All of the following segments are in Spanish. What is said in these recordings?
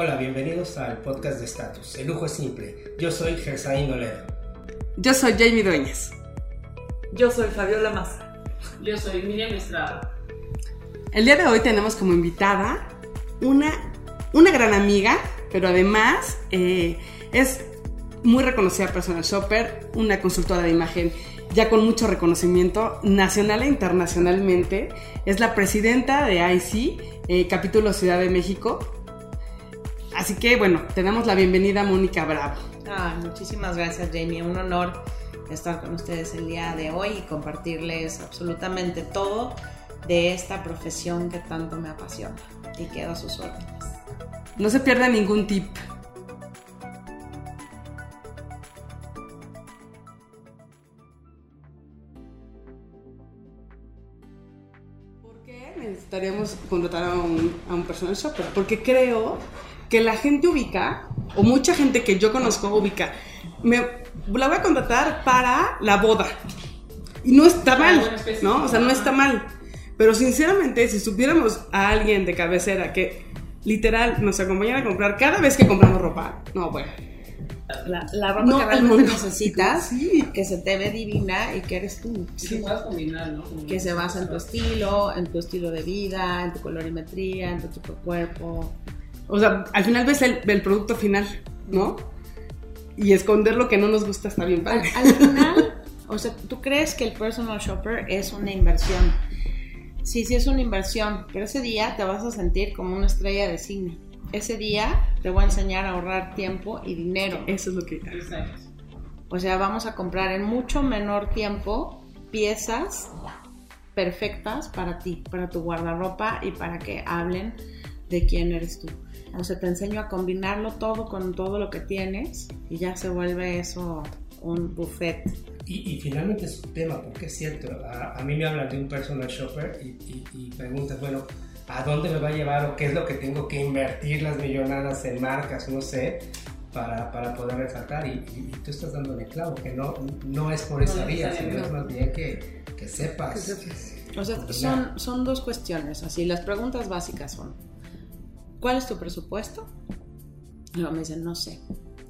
Hola, bienvenidos al podcast de Status. El lujo es simple. Yo soy Gersaín Oledo. Yo soy Jamie Dueñas. Yo soy Fabiola Massa. Yo soy Miriam Estrada. El día de hoy tenemos como invitada una, una gran amiga, pero además eh, es muy reconocida personal shopper, una consultora de imagen ya con mucho reconocimiento nacional e internacionalmente. Es la presidenta de IC, eh, capítulo Ciudad de México. Así que bueno, tenemos la bienvenida a Mónica Bravo. Ah, muchísimas gracias Jamie, un honor estar con ustedes el día de hoy y compartirles absolutamente todo de esta profesión que tanto me apasiona y quedo a sus órdenes. No se pierda ningún tip. ¿Por qué necesitaríamos contratar a un, a un personal shopper? Porque creo que la gente ubica, o mucha gente que yo conozco ubica, me, la voy a contratar para la boda. Y no está mal, ¿no? O sea, no está mal. Pero sinceramente, si supiéramos a alguien de cabecera que literal nos acompañara a comprar cada vez que compramos ropa, no, bueno. La, la ropa No, que el realmente mundo. necesitas, Sí. que se te ve divina y que eres tú. Sí, puedes combinar, ¿no? Que se basa en tu estilo, en tu estilo de vida, en tu colorimetría, en tu tipo de cuerpo. O sea, al final ves el, el producto final, ¿no? Y esconder lo que no nos gusta está bien padre. al final, o sea, tú crees que el personal shopper es una inversión. Sí, sí es una inversión, pero ese día te vas a sentir como una estrella de cine. Ese día te voy a enseñar a ahorrar tiempo y dinero. Eso es lo que... O sea, vamos a comprar en mucho menor tiempo piezas perfectas para ti, para tu guardarropa y para que hablen de quién eres tú. O sea, te enseño a combinarlo todo con todo lo que tienes y ya se vuelve eso un buffet. Y, y finalmente es un tema, porque es cierto, a, a mí me hablan de un personal shopper y, y- y preguntas, bueno, ¿a dónde me va a llevar o qué es lo que tengo que invertir las millonadas en marcas, no sé, para, para poder resaltar? Y, y- y tú estás dando el clavo, que no, no es por esa No vía, sino es más bien que, que sepas. Que sepas. O sea, son, son dos cuestiones. Así, las preguntas básicas son, ¿cuál es tu presupuesto? Y luego me dicen, no sé.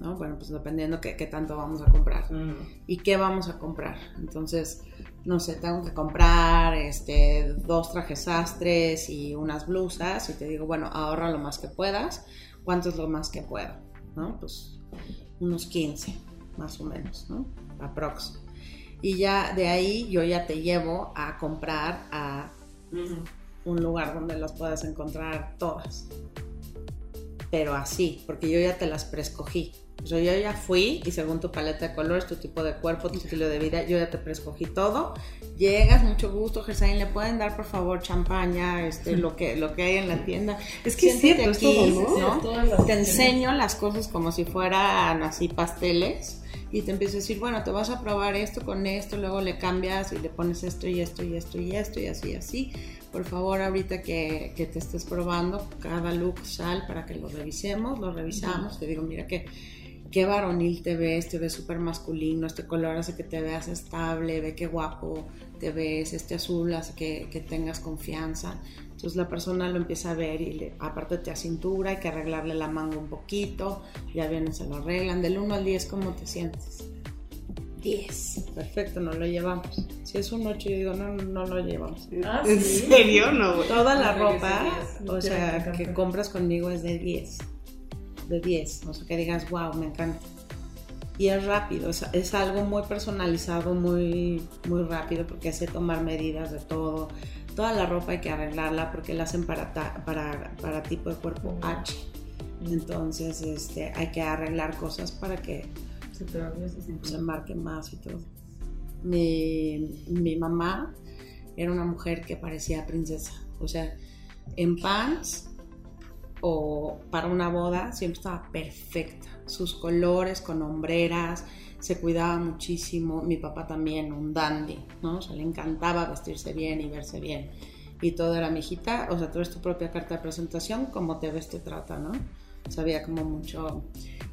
¿no? Bueno, pues dependiendo qué, qué tanto vamos a comprar. Mm. y qué vamos a comprar. Entonces, no sé, tengo que comprar este, dos trajes sastres y unas blusas y te digo, bueno, ahorra lo más que puedas. ¿Cuánto es lo más que puedo? ¿No? Pues unos 15, más o menos, ¿no? Aprox. Y ya de ahí yo ya te llevo a comprar a. un lugar donde las puedas encontrar todas. Pero así, porque yo ya te las preescogí. O sea, yo ya fui y según tu paleta de colores, tu tipo de cuerpo, tu estilo de vida, yo ya te preescogí todo. Llegas, mucho gusto, Gersain, ¿le pueden dar por favor champaña, este, lo que, lo que hay en la tienda? Es que es Siéntate es todo, ¿no? Te enseño las cosas como si fueran así pasteles y te empiezo a decir, bueno, te vas a probar esto con esto, luego le cambias y le pones esto y esto y esto y esto y así y así. Por favor, ahorita que, que te estés probando cada look sal para que lo revisemos, lo revisamos, te digo, mira que qué varonil te ves, te ves súper masculino, este color hace que te veas estable, ve qué guapo te ves, este azul hace que, que tengas confianza. Entonces la persona lo empieza a ver y le, aparte te cintura, hay que arreglarle la manga un poquito, ya vienen, se lo arreglan. Del 1 al 10, ¿cómo te sientes? 10. Perfecto, no lo llevamos. Si es un 8, yo digo, no, no lo llevamos. Ah, ¿En sí. serio? No, güey. Toda la ropa, sea 10. o sea, que compras conmigo es de 10. De 10. O sea, que digas, wow, me encanta. Y es rápido, es, es algo muy personalizado, muy, muy rápido, porque sé tomar medidas de todo. Toda la ropa hay que arreglarla porque la hacen para, ta- para, para tipo de cuerpo H. Entonces, este, hay que arreglar cosas para que Se se marque más y todo. Mi, mi mamá era una mujer que parecía princesa. O sea, en pants o para una boda siempre estaba perfecta. Sus colores con hombreras, se cuidaba muchísimo. Mi papá también, un dandy, ¿no? O sea, le encantaba vestirse bien y verse bien. Y todo era mi hijita, o sea, tú eres tu propia carta de presentación, como te ves te trata, ¿no? Había como mucho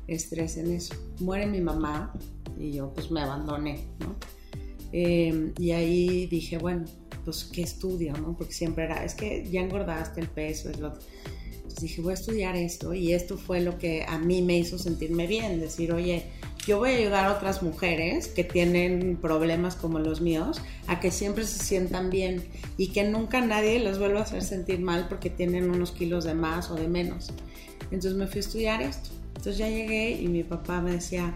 estrés en eso. Muere mi mamá y yo pues me abandoné, ¿no? Eh, y ahí dije, bueno, pues qué estudio, ¿no? Porque siempre era, es que ya engordaste el peso, es lo... Entonces Entonces dije, voy a estudiar esto y esto fue lo que a mí me hizo sentirme bien, decir, oye, yo voy a ayudar a otras mujeres que tienen problemas como los míos a que siempre se sientan bien y que nunca nadie los vuelva a hacer sentir mal porque tienen unos kilos de más o de menos. Entonces me fui a estudiar esto. Entonces ya llegué y mi papá me decía,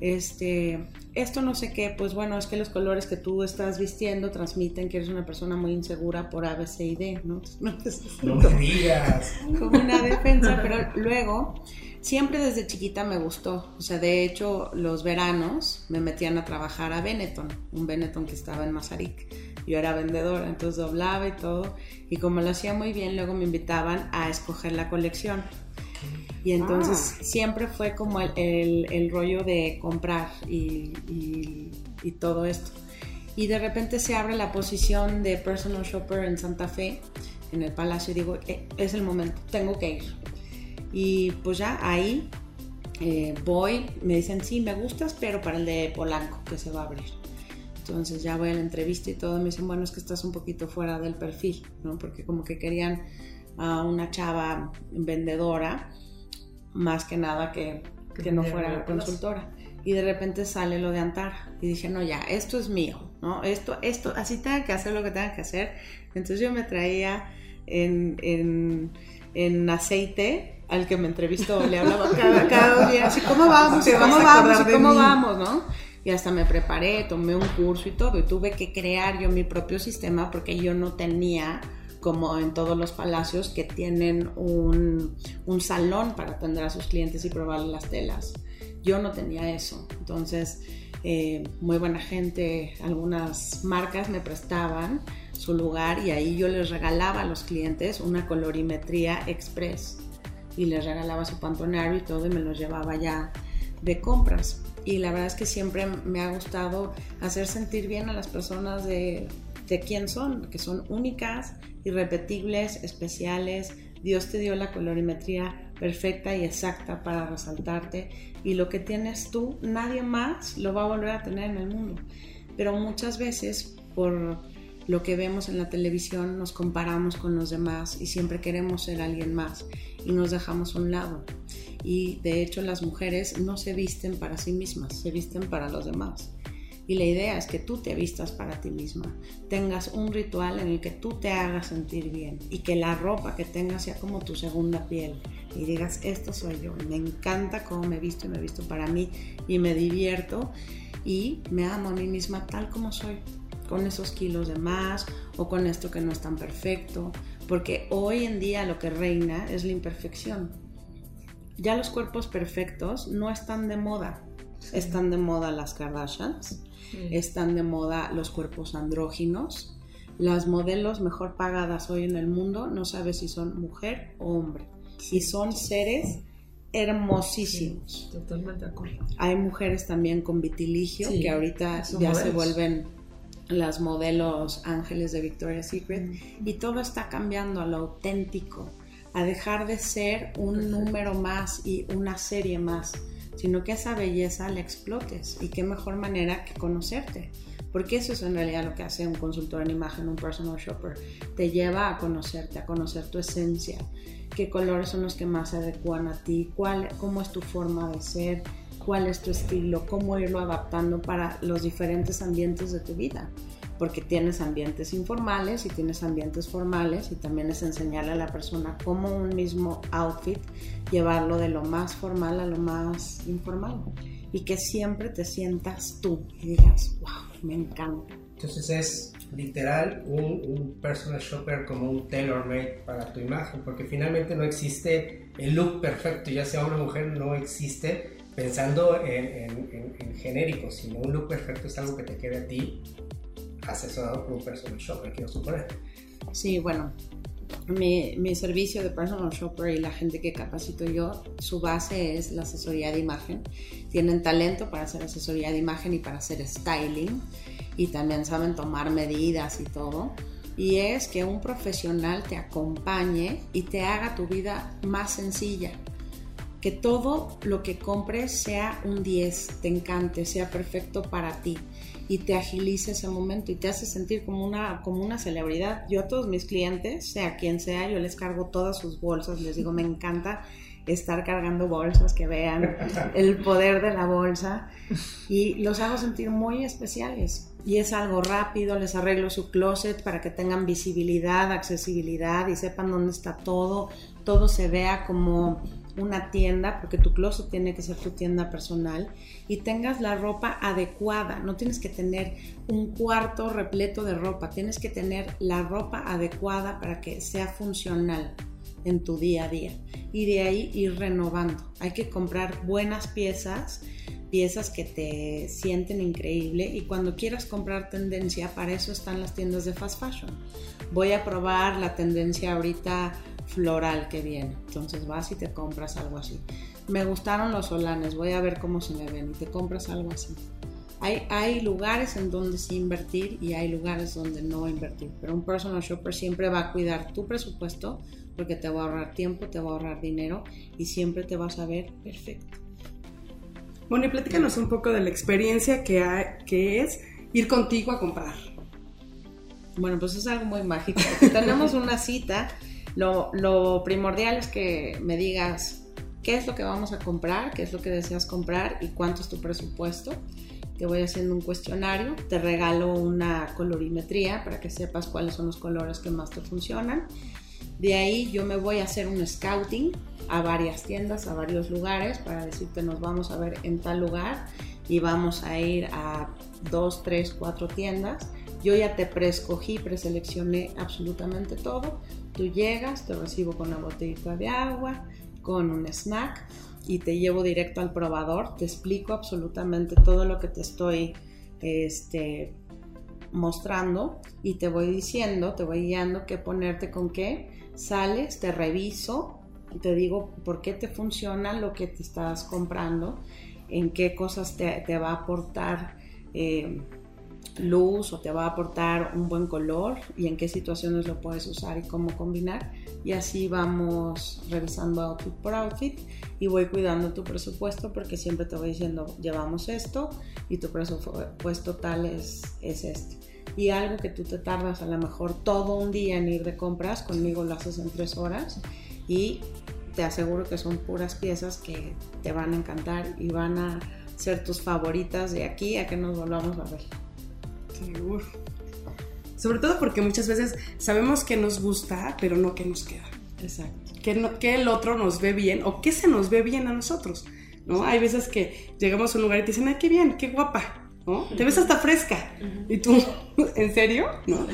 este, esto no sé qué, pues bueno, es que los colores que tú estás vistiendo transmiten que eres una persona muy insegura por A, B, C y D, ¿no? No me digas. Como una defensa, pero luego siempre desde chiquita me gustó. O sea, de hecho, los veranos me metían a trabajar a Benetton, un Benetton que estaba en Mazarik. Yo era vendedora, entonces doblaba y todo. Y como lo hacía muy bien, luego me invitaban a escoger la colección. Y entonces Ah. siempre fue como el, el- el rollo de comprar y, y- y todo esto. Y de repente se abre la posición de personal shopper en Santa Fe, en el Palacio, y digo, "Eh, es el momento, tengo que ir. Y pues ya ahí eh, voy, me dicen, sí, me gustas, pero para el de Polanco, que se va a abrir. Entonces ya voy a la entrevista y todo, me dicen, bueno, es que estás un poquito fuera del perfil, ¿no? Porque como que querían a una chava vendedora, más que nada que, Que que no fuera plaza. consultora. Y de repente sale lo de Antara. Y dije, no, ya, esto es mío, ¿no? Esto, esto, así tenga que hacer lo que tenga que hacer. Entonces yo me traía en, en, en aceite al que me entrevistó, le hablaba cada, cada dos días, y cómo vamos, y cómo vamos, y cómo vamos, ¿no? Y hasta me preparé, tomé un curso y todo, y tuve que crear yo mi propio sistema porque yo no tenía como en todos los palacios que tienen un, un salón para atender a sus clientes y probarle las telas. Yo no tenía eso. Entonces, eh, muy buena gente, algunas marcas me prestaban su lugar y ahí yo les regalaba a los clientes una colorimetría express y les regalaba su pantonario y todo y me los llevaba ya de compras. Y la verdad es que siempre me ha gustado hacer sentir bien a las personas de, de quién son, que son únicas, irrepetibles, especiales. Dios te dio la colorimetría perfecta y exacta para resaltarte y lo que tienes tú, nadie más lo va a volver a tener en el mundo. Pero muchas veces por lo que vemos en la televisión nos comparamos con los demás y siempre queremos ser alguien más y nos dejamos a un lado. Y de hecho las mujeres no se visten para sí mismas, se visten para los demás. Y la idea es que tú te vistas para ti misma, tengas un ritual en el que tú te hagas sentir bien y que la ropa que tengas sea como tu segunda piel y digas, esto soy yo, me encanta cómo me visto y me visto para mí y me divierto y me amo a mí misma tal como soy, con esos kilos de más o con esto que no es tan perfecto, porque hoy en día lo que reina es la imperfección. Ya los cuerpos perfectos no están de moda, están de moda las Kardashians, están de moda los cuerpos andróginos. Las modelos mejor pagadas hoy en el mundo no sabes si son mujer o hombre. Y son seres hermosísimos. Totalmente de acuerdo. Hay mujeres también con vitiligio que ahorita ya se vuelven las modelos ángeles de Victoria's Secret y todo está cambiando a lo auténtico, a dejar de ser un Perfecto. número más y una serie más, sino que esa belleza la explotes y qué mejor manera que conocerte. Porque eso es en realidad lo que hace un consultor en imagen, un personal shopper. Te lleva a conocerte, a conocer tu esencia, qué colores son los que más se adecuan a ti, cuál, cómo es tu forma de ser, cuál es tu estilo, cómo irlo adaptando para los diferentes ambientes de tu vida. Porque tienes ambientes informales y tienes ambientes formales y también es enseñarle a la persona cómo un mismo outfit llevarlo de lo más formal a lo más informal. Y que siempre te sientas tú y digas, wow, me encanta. Entonces es literal un, un personal shopper como un tailor-made para tu imagen, porque finalmente no existe el look perfecto, ya sea hombre o mujer, no existe pensando en, en- en- en genéricos, sino un look perfecto es algo que te quede a ti asesorado por un personal shopper, quiero suponer. Sí, bueno, mi, mi servicio de personal shopper y la gente que capacito yo, su base es la asesoría de imagen. Tienen talento para hacer asesoría de imagen y para hacer styling y también saben tomar medidas y todo. Y es que un profesional te acompañe y te haga tu vida más sencilla. que todo lo que compres sea un 10, te encante, sea perfecto para ti y te agilice ese momento y te hace sentir como una, como una celebridad. Yo a todos mis clientes, sea quien sea, yo les cargo todas sus bolsas, les digo, me encanta estar cargando bolsas, que vean el poder de la bolsa y los hago sentir muy especiales. Y es algo rápido, les arreglo su closet para que tengan visibilidad, accesibilidad y sepan dónde está todo, todo se vea como una tienda, porque tu closet tiene que ser tu tienda personal, y tengas la ropa adecuada. No tienes que tener un cuarto repleto de ropa, tienes que tener la ropa adecuada para que sea funcional en tu día a día. Y de ahí ir renovando. Hay que comprar buenas piezas, piezas que te sienten increíble y cuando quieras comprar tendencia, para eso están las tiendas de fast fashion. Voy a probar la tendencia ahorita floral que viene. Entonces vas y te compras algo así. Me gustaron los solanes, voy a ver cómo se me ven y te compras algo así. Hay, hay lugares en donde sí invertir y hay lugares donde no invertir, pero un personal shopper siempre va a cuidar tu presupuesto porque te va a ahorrar tiempo, te va a ahorrar dinero y siempre te vas a ver perfecto. Bueno, y platícanos un poco de la experiencia que, hay, que es ir contigo a comprar. Bueno, pues es algo muy mágico. tenemos una cita lo, primordial es que me digas qué es lo que vamos a comprar, qué es lo que deseas comprar y cuánto es tu presupuesto. Te voy haciendo un cuestionario, te regalo una colorimetría para que sepas cuáles son los colores que más te funcionan. De ahí yo me voy a hacer un scouting a varias tiendas, a varios lugares para decirte nos vamos a ver en tal lugar y vamos a ir a dos, tres, cuatro tiendas. Yo ya te preescogí, preseleccioné absolutamente todo Tú llegas, te recibo con una botellita de agua, con un snack y te llevo directo al probador. Te explico absolutamente todo lo que te estoy este, mostrando y te voy diciendo, te voy guiando qué ponerte con qué. Sales, te reviso, te digo por qué te funciona lo que te estás comprando, en qué cosas te, va a aportar. Eh, luz o te va a aportar un buen color y en qué situaciones lo puedes usar y cómo combinar. Y así vamos revisando outfit por outfit y voy cuidando tu presupuesto porque siempre te voy diciendo, llevamos esto y tu presupuesto tal es, es este. Y algo que tú te tardas a lo mejor todo un día en ir de compras, conmigo lo haces en tres horas y te aseguro que son puras piezas que te van a encantar y van a ser tus favoritas de aquí a que nos volvamos a ver. Sobre todo porque muchas veces sabemos que nos gusta, pero no que nos queda. Exacto. Que, que el otro nos ve bien o que se nos ve bien a nosotros. ¿no? Hay veces que llegamos a un lugar y te dicen, ay, qué bien, qué guapa, ¿no? Te ves hasta fresca. Y tú, ¿en serio? ¿No?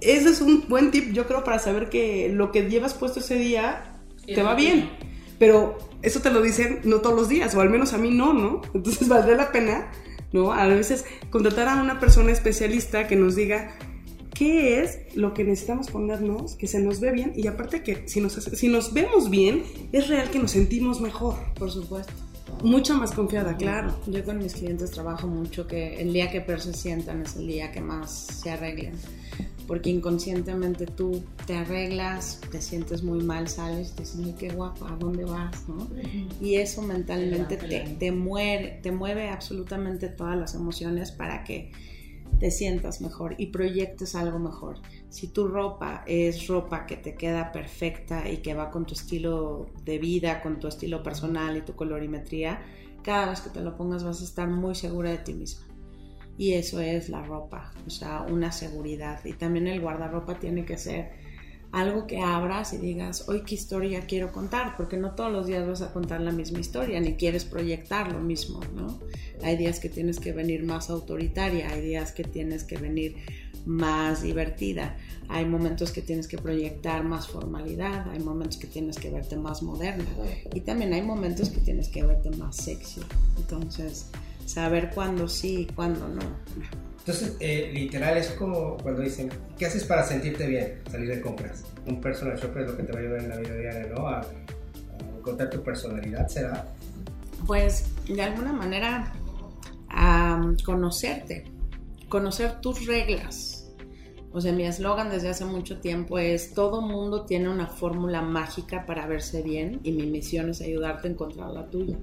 Ese es un buen tip, yo creo, para saber que lo que llevas puesto ese día te va bien. Pero eso te lo dicen no todos los días, o al menos a mí no, ¿no? Entonces valdría la pena ¿no? A veces contratar a una persona especialista que nos diga qué es lo que necesitamos ponernos, que se nos ve bien y aparte que si nos, si nos vemos bien, es real que nos sentimos mejor. Por supuesto. Mucho más confiada, claro. Yo con mis clientes trabajo mucho que el día que peor se sientan es el día que más se arreglen porque inconscientemente tú te arreglas, te sientes muy mal, sales, te dices, qué guapa, ¿a dónde vas? ¿no? Y eso mentalmente te, te, mueve, te mueve absolutamente todas las emociones para que te sientas mejor y proyectes algo mejor. Si tu ropa es ropa que te queda perfecta y que va con tu estilo de vida, con tu estilo personal y tu colorimetría, cada vez que te lo pongas vas a estar muy segura de ti misma y eso es la ropa, o sea, una seguridad. Y también el guardarropa tiene que ser algo que abras y digas, hoy qué historia quiero contar, porque no todos los días vas a contar la misma historia, ni quieres proyectar lo mismo, ¿no? Hay días que tienes que venir más autoritaria, hay días que tienes que venir más divertida, hay momentos que tienes que proyectar más formalidad, hay momentos que tienes que verte más moderna y también hay momentos que tienes que verte más sexy. Entonces, saber cuándo sí y cuándo no. Entonces, eh, literal, es como cuando dicen, ¿qué haces para sentirte bien? Salir de compras. Un personal shopper es lo que te va a ayudar en la vida diaria, ¿no? A, encontrar tu personalidad, ¿será? Pues, de alguna manera, a conocerte, conocer tus reglas, O sea, mi eslogan desde hace mucho tiempo es, todo mundo tiene una fórmula mágica para verse bien y mi misión es ayudarte a encontrar la tuya.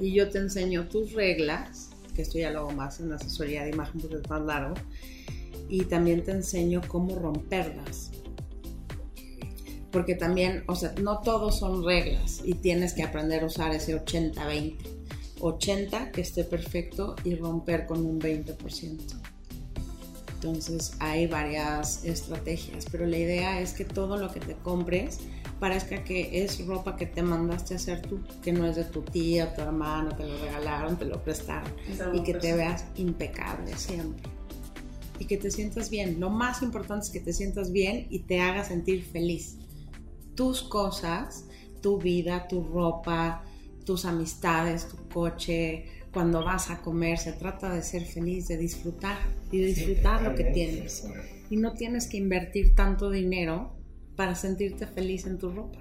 Y yo te enseño tus reglas, que esto ya lo hago más en asesoría de imagen porque es más largo, y también te enseño cómo romperlas. Porque también, o sea, no todos son reglas y tienes que aprender a usar ese 80-20. 80 que esté perfecto y romper con un 20%. Entonces hay varias estrategias, pero la idea es que todo lo que te compres parezca que es ropa que te mandaste a hacer tú, que no es de tu tía, tu hermano, te lo regalaron, te lo prestaron y que te veas impecable siempre. Y que te sientas bien. Lo más importante es que te sientas bien y te haga sentir feliz. Tus cosas, tu vida, tu ropa, tus amistades, tu coche, cuando vas a comer, se trata de ser feliz, de disfrutar y de disfrutar lo que tienes. Y no tienes que invertir tanto dinero para sentirte feliz en tu ropa.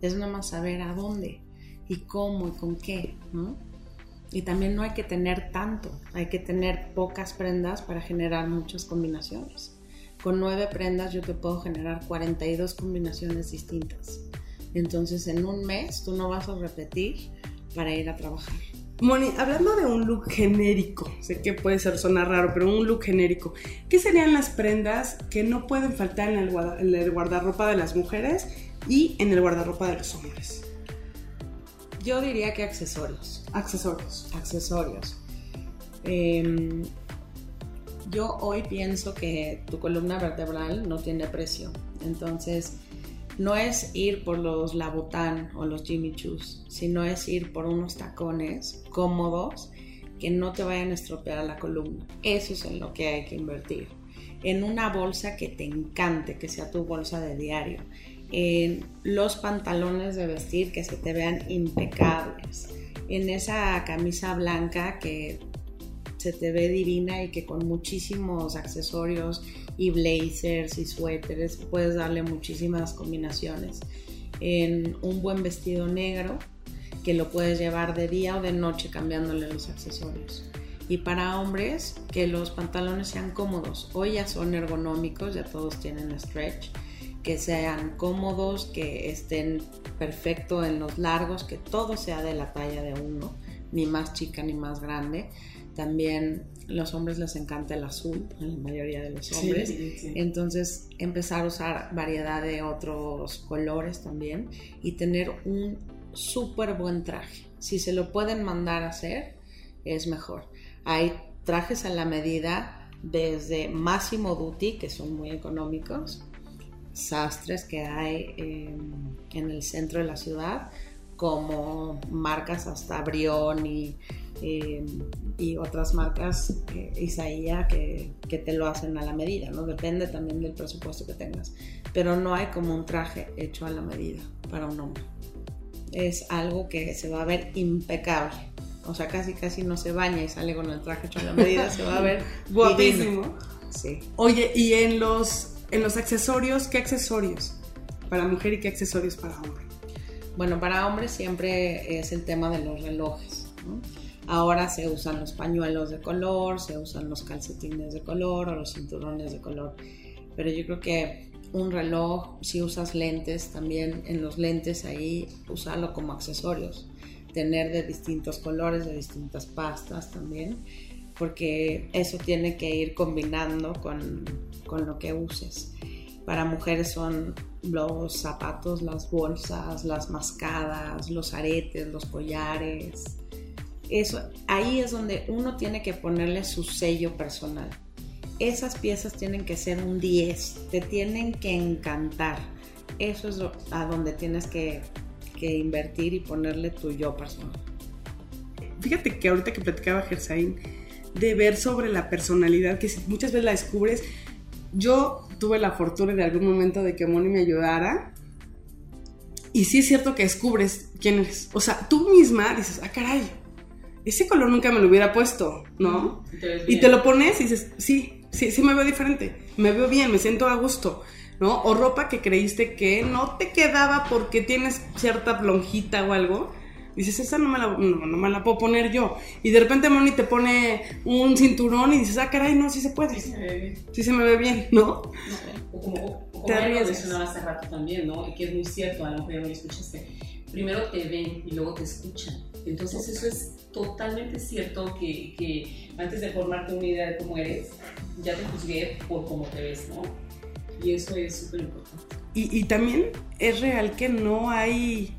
Es nada más saber a dónde y cómo y con qué, ¿no? Y también no hay que tener tanto, hay que tener pocas prendas para generar muchas combinaciones. Con nueve prendas yo te puedo generar 42 combinaciones distintas. Entonces en un mes tú no vas a repetir para ir a trabajar. Moni, hablando de un look genérico, sé que puede ser sonar raro, pero un look genérico, ¿qué serían las prendas que no pueden faltar en el, guarda- en el guardarropa de las mujeres y en el guardarropa de los hombres? Yo diría que accesorios. Accesorios. accesorios. Em, yo hoy pienso que tu columna vertebral no tiene precio. Entonces, no es ir por los Labotán o los Jimmy Choos, sino es ir por unos tacones cómodos que no te vayan a estropear la columna. Eso es en lo que hay que invertir. En una bolsa que te encante, que sea tu bolsa de diario. En los pantalones de vestir que se te vean impecables. En esa camisa blanca que se te ve divina y que con muchísimos accesorios y blazers y suéteres puedes darle muchísimas combinaciones. En un buen vestido negro que lo puedes llevar de día o de noche cambiándole los accesorios. Y para hombres, que los pantalones sean cómodos. Hoy ya son ergonómicos, ya todos tienen stretch. Que sean cómodos, que estén perfecto en los largos, que todo sea de la talla de uno, ni más chica ni más grande. También los hombres les encanta el azul, en la mayoría de los hombres. Sí, sí. Entonces empezar a usar variedad de otros colores también y tener un súper buen traje. Si se lo pueden mandar a hacer, es mejor. Hay trajes a la medida desde Massimo Dutti, que son muy económicos, sastres que hay eh, en el centro de la ciudad, como marcas hasta Brión y, eh, y otras marcas, eh, Isaía, que, que te lo hacen a la medida, ¿no? Depende también del presupuesto que tengas. Pero no hay como un traje hecho a la medida para un hombre. Es algo que se va a ver impecable. O sea, casi casi no se baña y sale con el traje hecho a la medida, se va a ver. Guapísimo. Sí. Oye, y en los, en los accesorios, ¿qué accesorios para mujer y qué accesorios para hombre? Bueno, para hombres siempre es el tema de los relojes. ¿no? Ahora se usan los pañuelos de color, se usan los calcetines de color o los cinturones de color. Pero yo creo que un reloj, si usas lentes también, en los lentes ahí usarlo como accesorios. Tener de distintos colores, de distintas pastas también, porque eso tiene que ir combinando con, con lo que uses. Para mujeres son los zapatos, las bolsas, las mascadas, los aretes, los collares. Eso, ahí es donde uno tiene que ponerle su sello personal. Esas piezas tienen que ser un 10, te tienen que encantar. Eso es lo- a donde tienes que, que invertir y ponerle tu yo personal. Fíjate que ahorita que platicaba Gersain de ver sobre la personalidad, que muchas veces la descubres, yo tuve la fortuna de algún momento de que Moni me ayudara. Y sí es cierto que descubres quién eres. O sea, tú misma dices, ah, caray, ese color nunca me lo hubiera puesto, ¿no? Y te ves Y te lo pones y dices, sí, sí, sí me veo diferente, me veo bien, me siento a gusto, ¿no? O ropa que creíste que no te quedaba porque tienes cierta lonjita o algo, Dices, esa no me, la, no, no me la puedo poner yo. Y de repente Moni te pone un cinturón y dices, ah, caray, no, sí se puede. Sí, se ve bien. Sí se me ve bien, ¿no? O como, o como Te ya lo arriesgas. mencionaba hace rato también, ¿no? Y que es muy cierto, a lo mejor ya me lo escuchaste. Primero te ven y luego te escuchan. Entonces eso es totalmente cierto que, que antes de formarte una idea de cómo eres, ya te juzgué por cómo te ves, ¿no? Y eso es súper importante. Y, y también es real que no hay,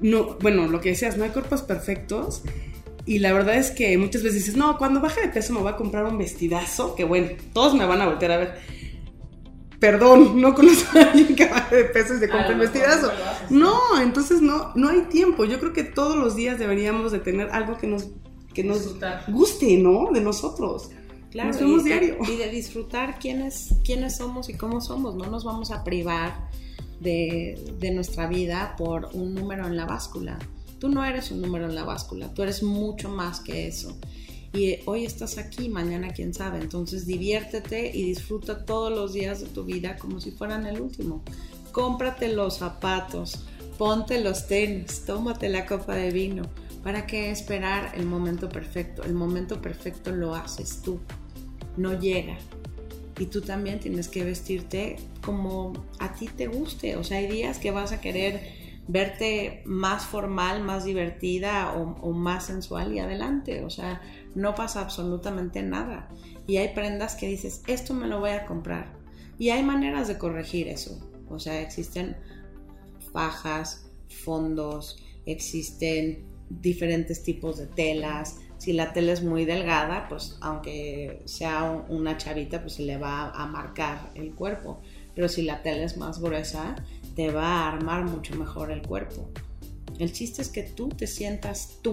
no, bueno, lo que decías, no hay cuerpos perfectos. Y la verdad es que muchas veces dices, no, cuando baje de peso me voy a comprar un vestidazo, que bueno, todos me van a voltear a ver. Perdón, no conozco a alguien que baje de peso y se compre mejor vestidazo. no entonces no, no hay tiempo. Yo creo que todos los días deberíamos de tener algo que nos, que nos Disfrutar. guste, ¿no? De nosotros. Claro, Nos vemos y, de- diario. y de disfrutar quiénes, quiénes somos y cómo somos. No nos vamos a privar de, de nuestra vida por un número en la báscula. Tú no eres un número en la báscula, tú eres mucho más que eso. Y hoy estás aquí, mañana quién sabe. Entonces diviértete y disfruta todos los días de tu vida como si fueran el último. Cómprate los zapatos, ponte los tenis, tómate la copa de vino. ¿Para qué esperar el momento perfecto? El momento perfecto lo haces tú, no llega. Y tú también tienes que vestirte como a ti te guste. O sea, hay días que vas a querer verte más formal, más divertida o más sensual y adelante. O sea, no pasa absolutamente nada. Y hay prendas que dices, esto me lo voy a comprar. Y hay maneras de corregir eso. O sea, existen fajas, fondos, existen diferentes tipos de telas. Si la tela es muy delgada, pues aunque sea un- una chavita, pues se le va a marcar el cuerpo. Pero si la tela es más gruesa, te va a armar mucho mejor el cuerpo. El chiste es que tú te sientas tú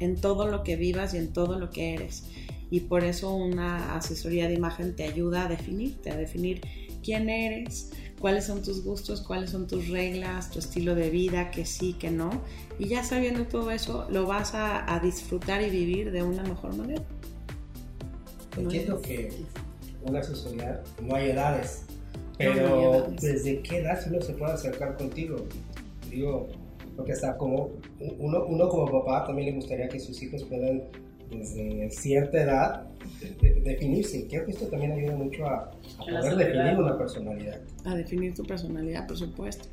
en todo lo que vivas y en todo lo que eres. Y por eso una asesoría de imagen te ayuda a definirte, a definir quién eres, cuáles son tus gustos, cuáles son tus reglas, tu estilo de vida, que sí, que no. Y ya sabiendo todo eso, lo vas a, a disfrutar y vivir de una mejor manera. Entiendo que una asesoría no hay edades, No, no hay pero edades. ¿desde qué edad uno se puede acercar contigo? Digo, porque hasta como uno, uno como papá también le gustaría que sus hijos puedan desde cierta edad de- de- definirse. Creo que esto también ayuda mucho a, a poder definir una personalidad. A definir tu personalidad, por supuesto.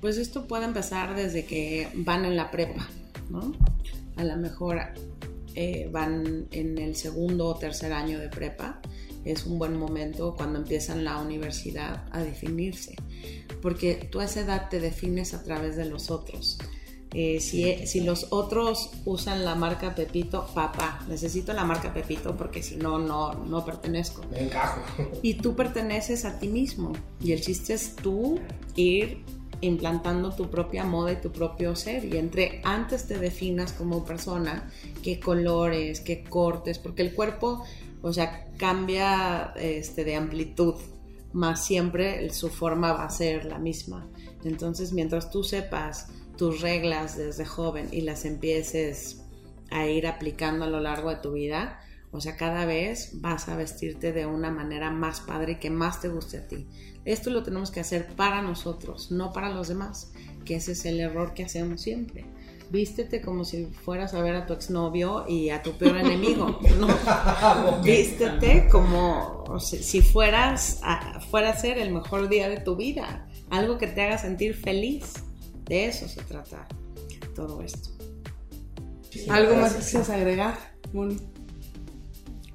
Pues esto puede empezar desde que van en la prepa, ¿no? A lo mejor eh, van en el segundo o tercer año de prepa. Es un buen momento cuando empiezan la universidad a definirse, porque tú a esa edad te defines a través de los otros. Eh, si, si los otros usan la marca Pepito, papá, necesito la marca Pepito porque si no, no, no pertenezco Me encajo. y tú perteneces a ti mismo. Y el chiste es tú ir implantando tu propia moda y tu propio ser. Y entre antes te definas como persona, qué colores, qué cortes, porque el cuerpo, o sea, cambia este, de amplitud, más siempre su forma va a ser la misma. Entonces, mientras tú sepas tus reglas desde joven y las empieces a ir aplicando a lo largo de tu vida, o sea, cada vez vas a vestirte de una manera más padre y que más te guste a ti. Esto lo tenemos que hacer para nosotros, no para los demás, que ese es el error que hacemos siempre. Vístete como si fueras a ver a tu exnovio y a tu peor enemigo. No. Vístete como o sea, si fueras a, fuera a ser el mejor día de tu vida. Algo que te haga sentir feliz. De eso se trata todo esto. ¿Algo más que quisieras agregar?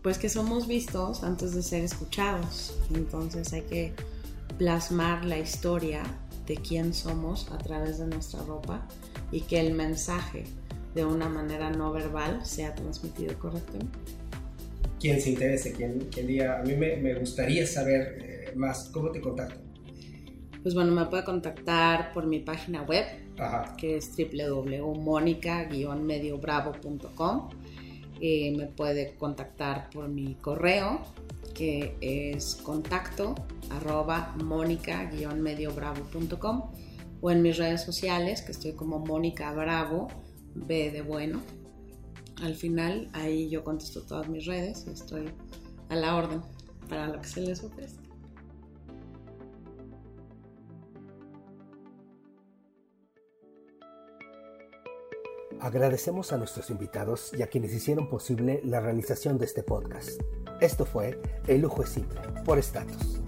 Pues que somos vistos antes de ser escuchados. Entonces hay que plasmar la historia de quién somos a través de nuestra ropa y que el mensaje de una manera no verbal sea transmitido correctamente. Quien se interese, quien, quien diga, a mí me, me gustaría saber eh, más, ¿cómo te contacto? Pues bueno, me puede contactar por mi página web Ajá. que es www.monica-mediobravo.com. Eh, me puede contactar por mi correo que es contacto arroba mónica-mediobravo.com o en mis redes sociales que estoy como Mónica Bravo, B de bueno. Al final ahí yo contesto todas mis redes y estoy a la orden para lo que se les ofrezca. Agradecemos a nuestros invitados y a quienes hicieron posible la realización de este podcast. Esto fue El lujo es simple, por Status.